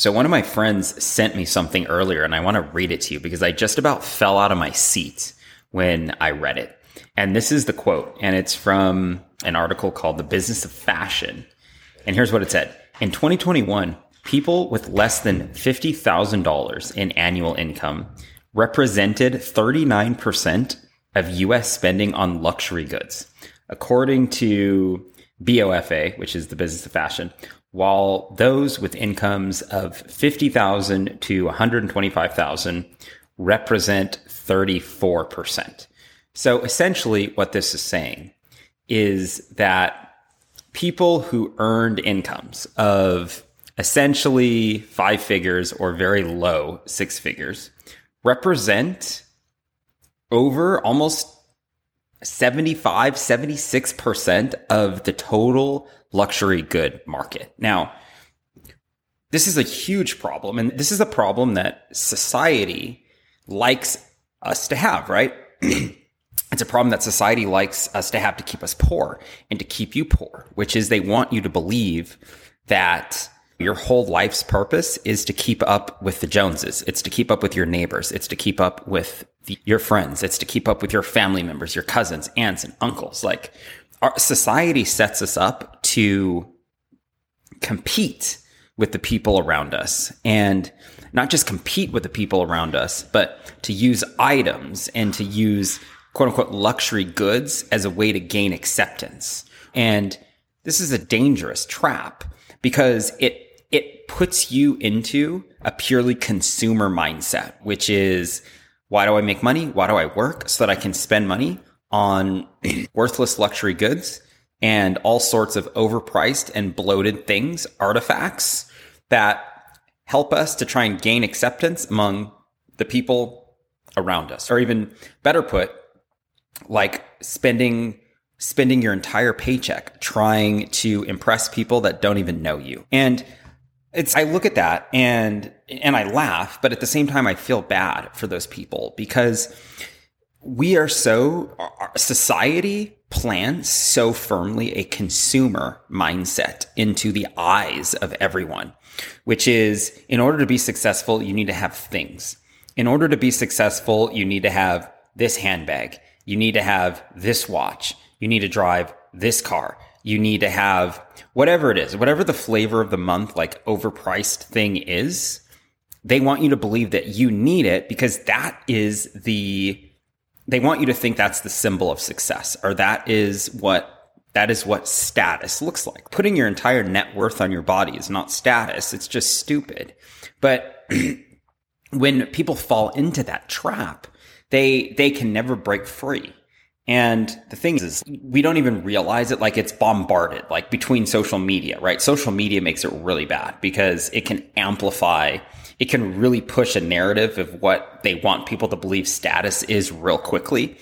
So one of my friends sent me something earlier and I want to read it to you because I just about fell out of my seat when I read it. And this is the quote and it's from an article called The Business of Fashion. And here's what it said. In 2021, people with less than $50,000 in annual income represented 39% of US spending on luxury goods. According to BOFA, which is the business of fashion, while those with incomes of 50,000 to 125,000 represent 34%. So essentially what this is saying is that people who earned incomes of essentially five figures or very low six figures represent over almost 75, 76% of the total luxury good market. Now, this is a huge problem, and this is a problem that society likes us to have, right? it's a problem that society likes us to have to keep us poor and to keep you poor, which is they want you to believe that your whole life's purpose is to keep up with the Joneses. It's to keep up with your neighbors. It's to keep up with the, your friends. It's to keep up with your family members, your cousins, aunts, and uncles. Like our society sets us up to compete with the people around us and not just compete with the people around us, but to use items and to use quote unquote luxury goods as a way to gain acceptance. And this is a dangerous trap because it it puts you into a purely consumer mindset, which is why do I make money? Why do I work? So that I can spend money on worthless luxury goods and all sorts of overpriced and bloated things, artifacts that help us to try and gain acceptance among the people around us. Or even better put, like spending spending your entire paycheck trying to impress people that don't even know you. And it's, I look at that and, and I laugh, but at the same time, I feel bad for those people because we are so, society plants so firmly a consumer mindset into the eyes of everyone, which is in order to be successful, you need to have things. In order to be successful, you need to have this handbag. You need to have this watch. You need to drive this car you need to have whatever it is, whatever the flavor of the month, like overpriced thing is. They want you to believe that you need it because that is the, they want you to think that's the symbol of success or that is what that is what status looks like. Putting your entire net worth on your body is not status. It's just stupid. But when people fall into that trap, they, they can never break free. And the thing is, we don't even realize it like it's bombarded, like between social media, right? Social media makes it really bad because it can amplify, it can really push a narrative of what they want people to believe status is real quickly.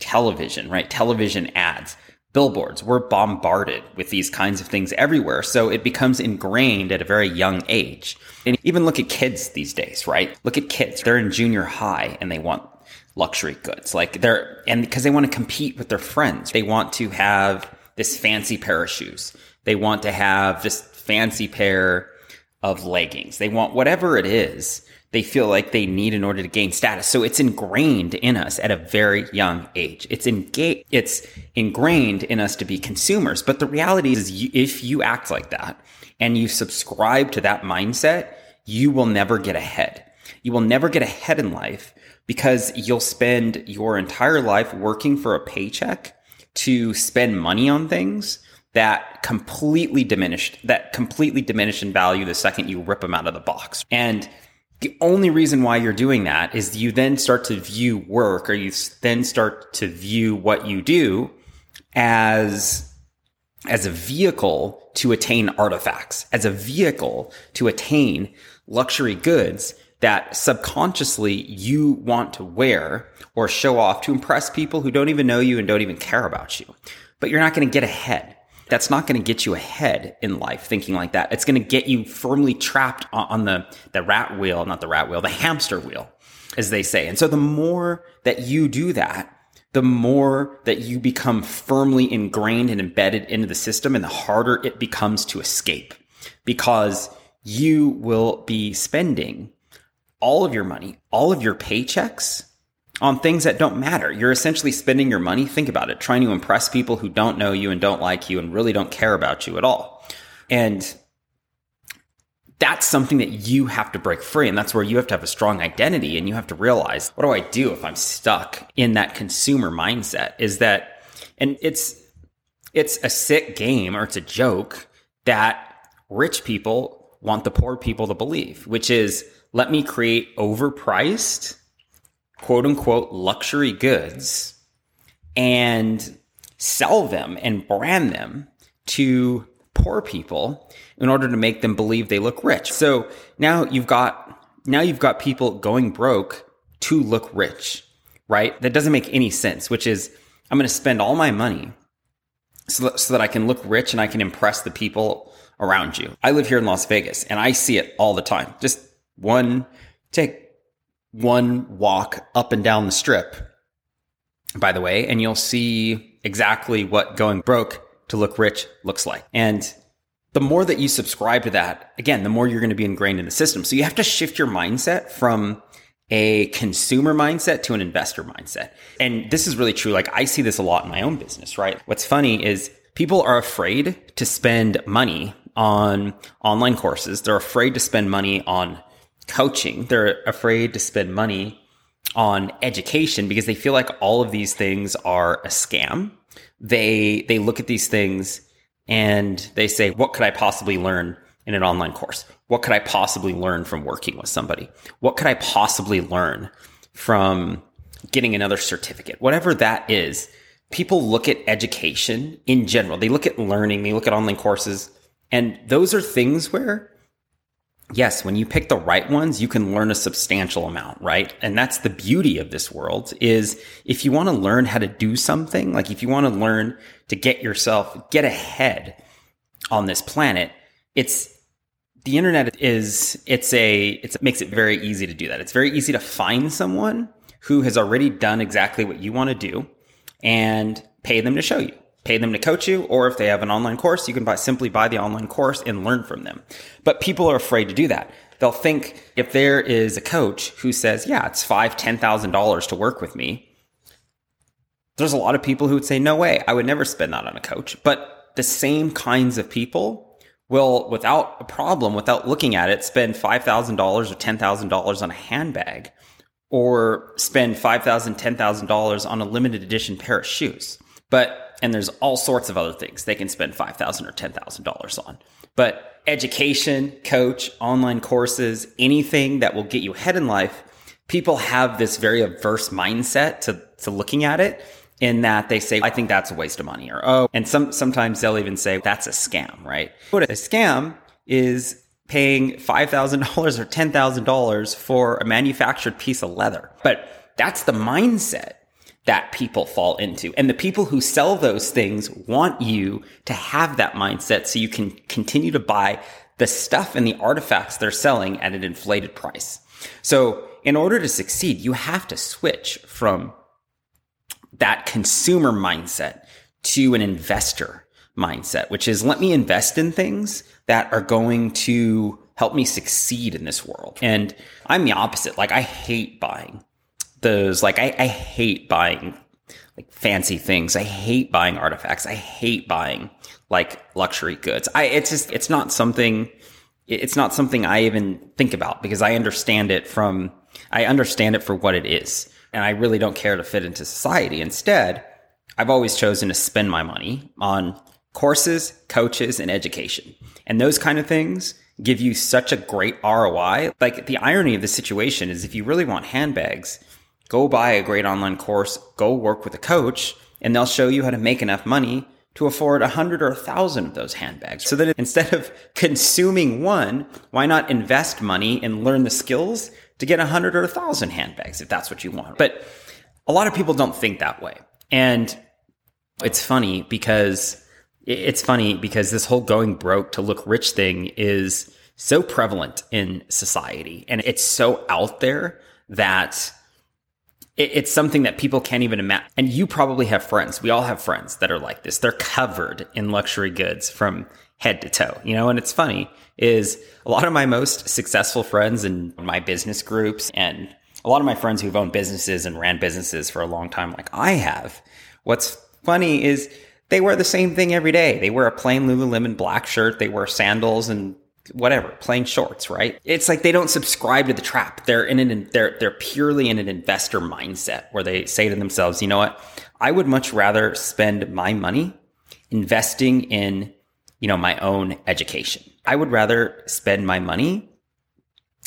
Television, right? Television ads, billboards, we're bombarded with these kinds of things everywhere. So it becomes ingrained at a very young age. And even look at kids these days, right? Look at kids. They're in junior high and they want luxury goods. Like they're, and because they want to compete with their friends, they want to have this fancy pair of shoes. They want to have this fancy pair of leggings. They want whatever it is they feel like they need in order to gain status. So it's ingrained in us at a very young age. It's it's ingrained in us to be consumers. But the reality is you, if you act like that and you subscribe to that mindset, you will never get ahead. You will never get ahead in life because you'll spend your entire life working for a paycheck to spend money on things that completely diminished that completely diminish in value the second you rip them out of the box. And the only reason why you're doing that is you then start to view work or you then start to view what you do as as a vehicle to attain artifacts, as a vehicle to attain luxury goods that subconsciously you want to wear or show off to impress people who don't even know you and don't even care about you. But you're not going to get ahead. That's not going to get you ahead in life thinking like that. It's going to get you firmly trapped on the, the rat wheel, not the rat wheel, the hamster wheel, as they say. And so the more that you do that, the more that you become firmly ingrained and embedded into the system and the harder it becomes to escape because you will be spending all of your money, all of your paychecks on things that don't matter. You're essentially spending your money, think about it, trying to impress people who don't know you and don't like you and really don't care about you at all. And that's something that you have to break free. And that's where you have to have a strong identity and you have to realize, what do I do if I'm stuck in that consumer mindset? Is that, and it's, it's a sick game or it's a joke that rich people want the poor people to believe, which is let me create overpriced, quote unquote, luxury goods and sell them and brand them to poor people in order to make them believe they look rich. So now you've got now you've got people going broke to look rich, right? That doesn't make any sense, which is I'm going to spend all my money so that, so that I can look rich and I can impress the people around you. I live here in Las Vegas and I see it all the time. Just one take one walk up and down the strip, by the way, and you'll see exactly what going broke to look rich looks like. And the more that you subscribe to that, again, the more you're going to be ingrained in the system. So you have to shift your mindset from a consumer mindset to an investor mindset. And this is really true. Like I see this a lot in my own business, right? What's funny is people are afraid to spend money on online courses. They're afraid to spend money on coaching. They're afraid to spend money on education because they feel like all of these things are a scam. They, they look at these things and they say, what could I possibly learn in an online course? What could I possibly learn from working with somebody? What could I possibly learn from getting another certificate? Whatever that is, people look at education in general. They look at learning, they look at online courses, and those are things where yes, when you pick the right ones, you can learn a substantial amount, right? And that's the beauty of this world is if you want to learn how to do something, like if you want to learn to get yourself, get ahead on this planet, it's the internet is it's a it's, it makes it very easy to do that. It's very easy to find someone who has already done exactly what you want to do and pay them to show you. Pay them to coach you, or if they have an online course, you can buy simply buy the online course and learn from them. But people are afraid to do that. They'll think if there is a coach who says, "Yeah, it's five, ten thousand dollars to work with me," there's a lot of people who would say, "No way, I would never spend that on a coach." But the same kinds of people will, without a problem, without looking at it, spend $5,000 or $10,000 on a handbag or spend $5,000, $10,000 on a limited edition pair of shoes. But, and there's all sorts of other things they can spend 5,000 or $10,000 on. But education, coach, online courses, anything that will get you ahead in life, people have this very averse mindset to, to looking at it in that they say, I think that's a waste of money or, oh, and some, sometimes they'll even say that's a scam, right? But a scam is paying $5,000 or $10,000 for a manufactured piece of leather. But that's the mindset that people fall into. And the people who sell those things want you to have that mindset so you can continue to buy the stuff and the artifacts they're selling at an inflated price. So in order to succeed, you have to switch from that consumer mindset to an investor mindset, which is let me invest in things that are going to help me succeed in this world. And I'm the opposite. Like I hate buying those, like I, I hate buying like fancy things. I hate buying artifacts. I hate buying like luxury goods. I, it's just, it's not something, it's not something I even think about because I understand it from, I understand it for what it is and I really don't care to fit into society. Instead, I've always chosen to spend my money on courses, coaches, and education. And those kind of things give you such a great ROI. Like the irony of the situation is if you really want handbags, go buy a great online course, go work with a coach, and they'll show you how to make enough money to afford a hundred or a thousand of those handbags. So that instead of consuming one, why not invest money and learn the skills to get a hundred or a thousand handbags if that's what you want. But a lot of people don't think that way. And it's funny because it's funny because this whole going broke to look rich thing is so prevalent in society and it's so out there that it, it's something that people can't even imagine. And you probably have friends. We all have friends that are like this. They're covered in luxury goods from head to toe, you know, and it's funny is a lot of my most successful friends in my business groups and a lot of my friends who've owned businesses and ran businesses for a long time, like I have. What's funny is they wear the same thing every day. They wear a plain Lululemon black shirt. They wear sandals and whatever, playing shorts, right? It's like they don't subscribe to the trap. They're in an, they're, they're purely in an investor mindset where they say to themselves, you know what? I would much rather spend my money investing in, you know, my own education. I would rather spend my money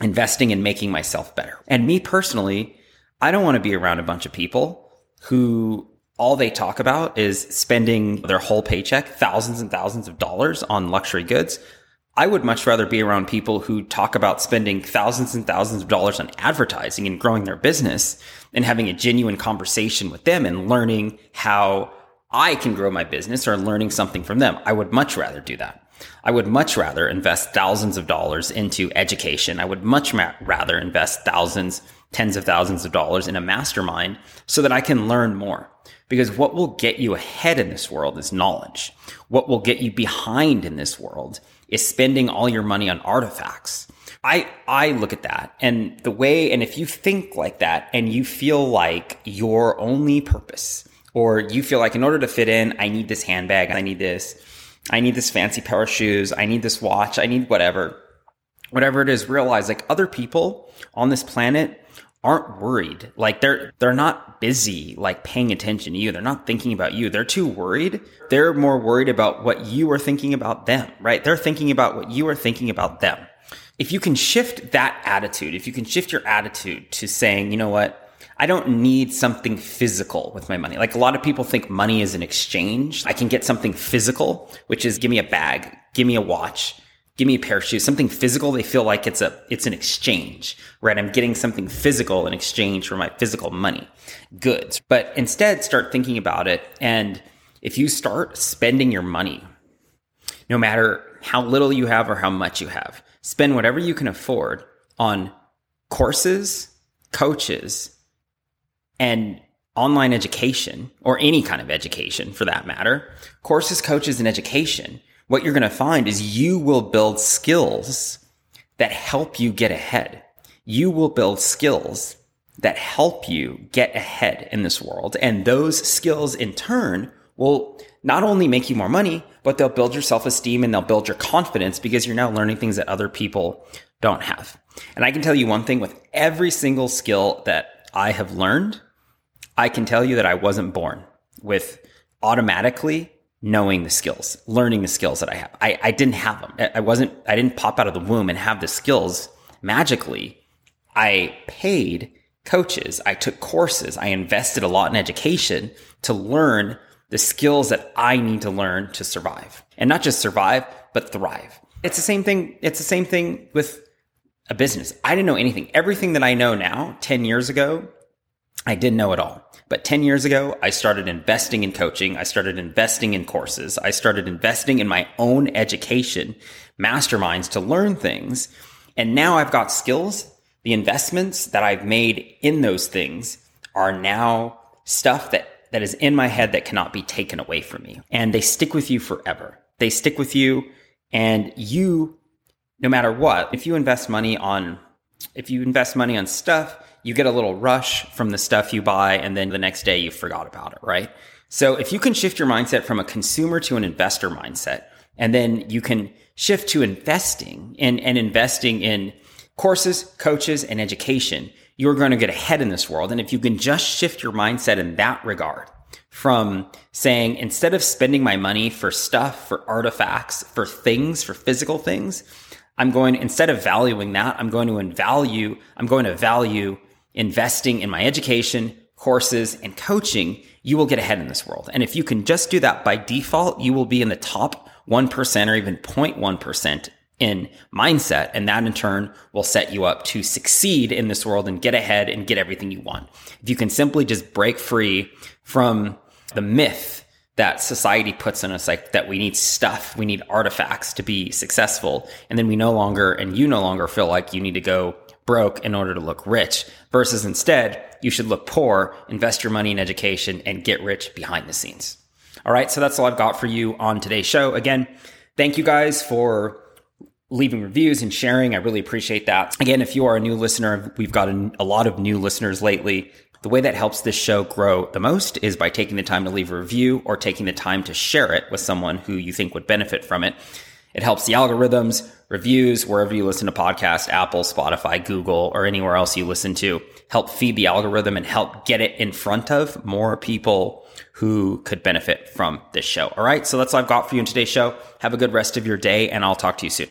investing in making myself better. And me personally, I don't want to be around a bunch of people who all they talk about is spending their whole paycheck, thousands and thousands of dollars on luxury goods. I would much rather be around people who talk about spending thousands and thousands of dollars on advertising and growing their business and having a genuine conversation with them and learning how I can grow my business or learning something from them. I would much rather do that. I would much rather invest thousands of dollars into education. I would much ma- rather invest thousands, tens of thousands of dollars in a mastermind so that I can learn more. Because what will get you ahead in this world is knowledge. What will get you behind in this world is spending all your money on artifacts. I, I look at that and the way, and if you think like that and you feel like your only purpose, or you feel like in order to fit in, I need this handbag, I need this, I need this fancy pair of shoes. I need this watch. I need whatever. Whatever it is, realize like other people on this planet aren't worried. Like they're, they're not busy, like paying attention to you. They're not thinking about you. They're too worried. They're more worried about what you are thinking about them, right? They're thinking about what you are thinking about them. If you can shift that attitude, if you can shift your attitude to saying, you know what? I don't need something physical with my money. Like a lot of people think money is an exchange. I can get something physical, which is give me a bag, give me a watch, give me a pair of shoes, something physical. They feel like it's a, it's an exchange, right? I'm getting something physical in exchange for my physical money, goods. But instead start thinking about it. And if you start spending your money, no matter how little you have or how much you have, spend whatever you can afford on courses, coaches, and online education or any kind of education for that matter, courses, coaches, and education, what you're going to find is you will build skills that help you get ahead. You will build skills that help you get ahead in this world. And those skills in turn will not only make you more money, but they'll build your self esteem and they'll build your confidence because you're now learning things that other people don't have. And I can tell you one thing with every single skill that I have learned, I can tell you that I wasn't born with automatically knowing the skills, learning the skills that I have. I, I didn't have them. I wasn't, I didn't pop out of the womb and have the skills magically. I paid coaches. I took courses. I invested a lot in education to learn the skills that I need to learn to survive and not just survive, but thrive. It's the same thing. It's the same thing with a business. I didn't know anything. Everything that I know now, 10 years ago, I didn't know it all. But 10 years ago, I started investing in coaching. I started investing in courses. I started investing in my own education, masterminds to learn things. And now I've got skills. The investments that I've made in those things are now stuff that, that is in my head that cannot be taken away from me. And they stick with you forever. They stick with you and you, no matter what, if you invest money on, if you invest money on stuff you get a little rush from the stuff you buy and then the next day you forgot about it, right? So if you can shift your mindset from a consumer to an investor mindset, and then you can shift to investing and, and investing in courses, coaches, and education, you're going to get ahead in this world. And if you can just shift your mindset in that regard from saying, instead of spending my money for stuff, for artifacts, for things, for physical things, I'm going, instead of valuing that, I'm going to value, I'm going to value investing in my education, courses, and coaching, you will get ahead in this world. And if you can just do that by default, you will be in the top 1% or even 0.1% in mindset. And that in turn will set you up to succeed in this world and get ahead and get everything you want. If you can simply just break free from the myth that society puts on us, like that we need stuff, we need artifacts to be successful. And then we no longer, and you no longer feel like you need to go broke in order to look rich versus instead, you should look poor, invest your money in education and get rich behind the scenes. All right. So that's all I've got for you on today's show. Again, thank you guys for leaving reviews and sharing. I really appreciate that. Again, if you are a new listener, we've got a, a, lot of new listeners lately. The way that helps this show grow the most is by taking the time to leave a review or taking the time to share it with someone who you think would benefit from it. It helps the algorithms, reviews, wherever you listen to podcasts, Apple, Spotify, Google, or anywhere else you listen to, help feed the algorithm and help get it in front of more people who could benefit from this show. All right. So that's all I've got for you in today's show. Have a good rest of your day and I'll talk to you soon.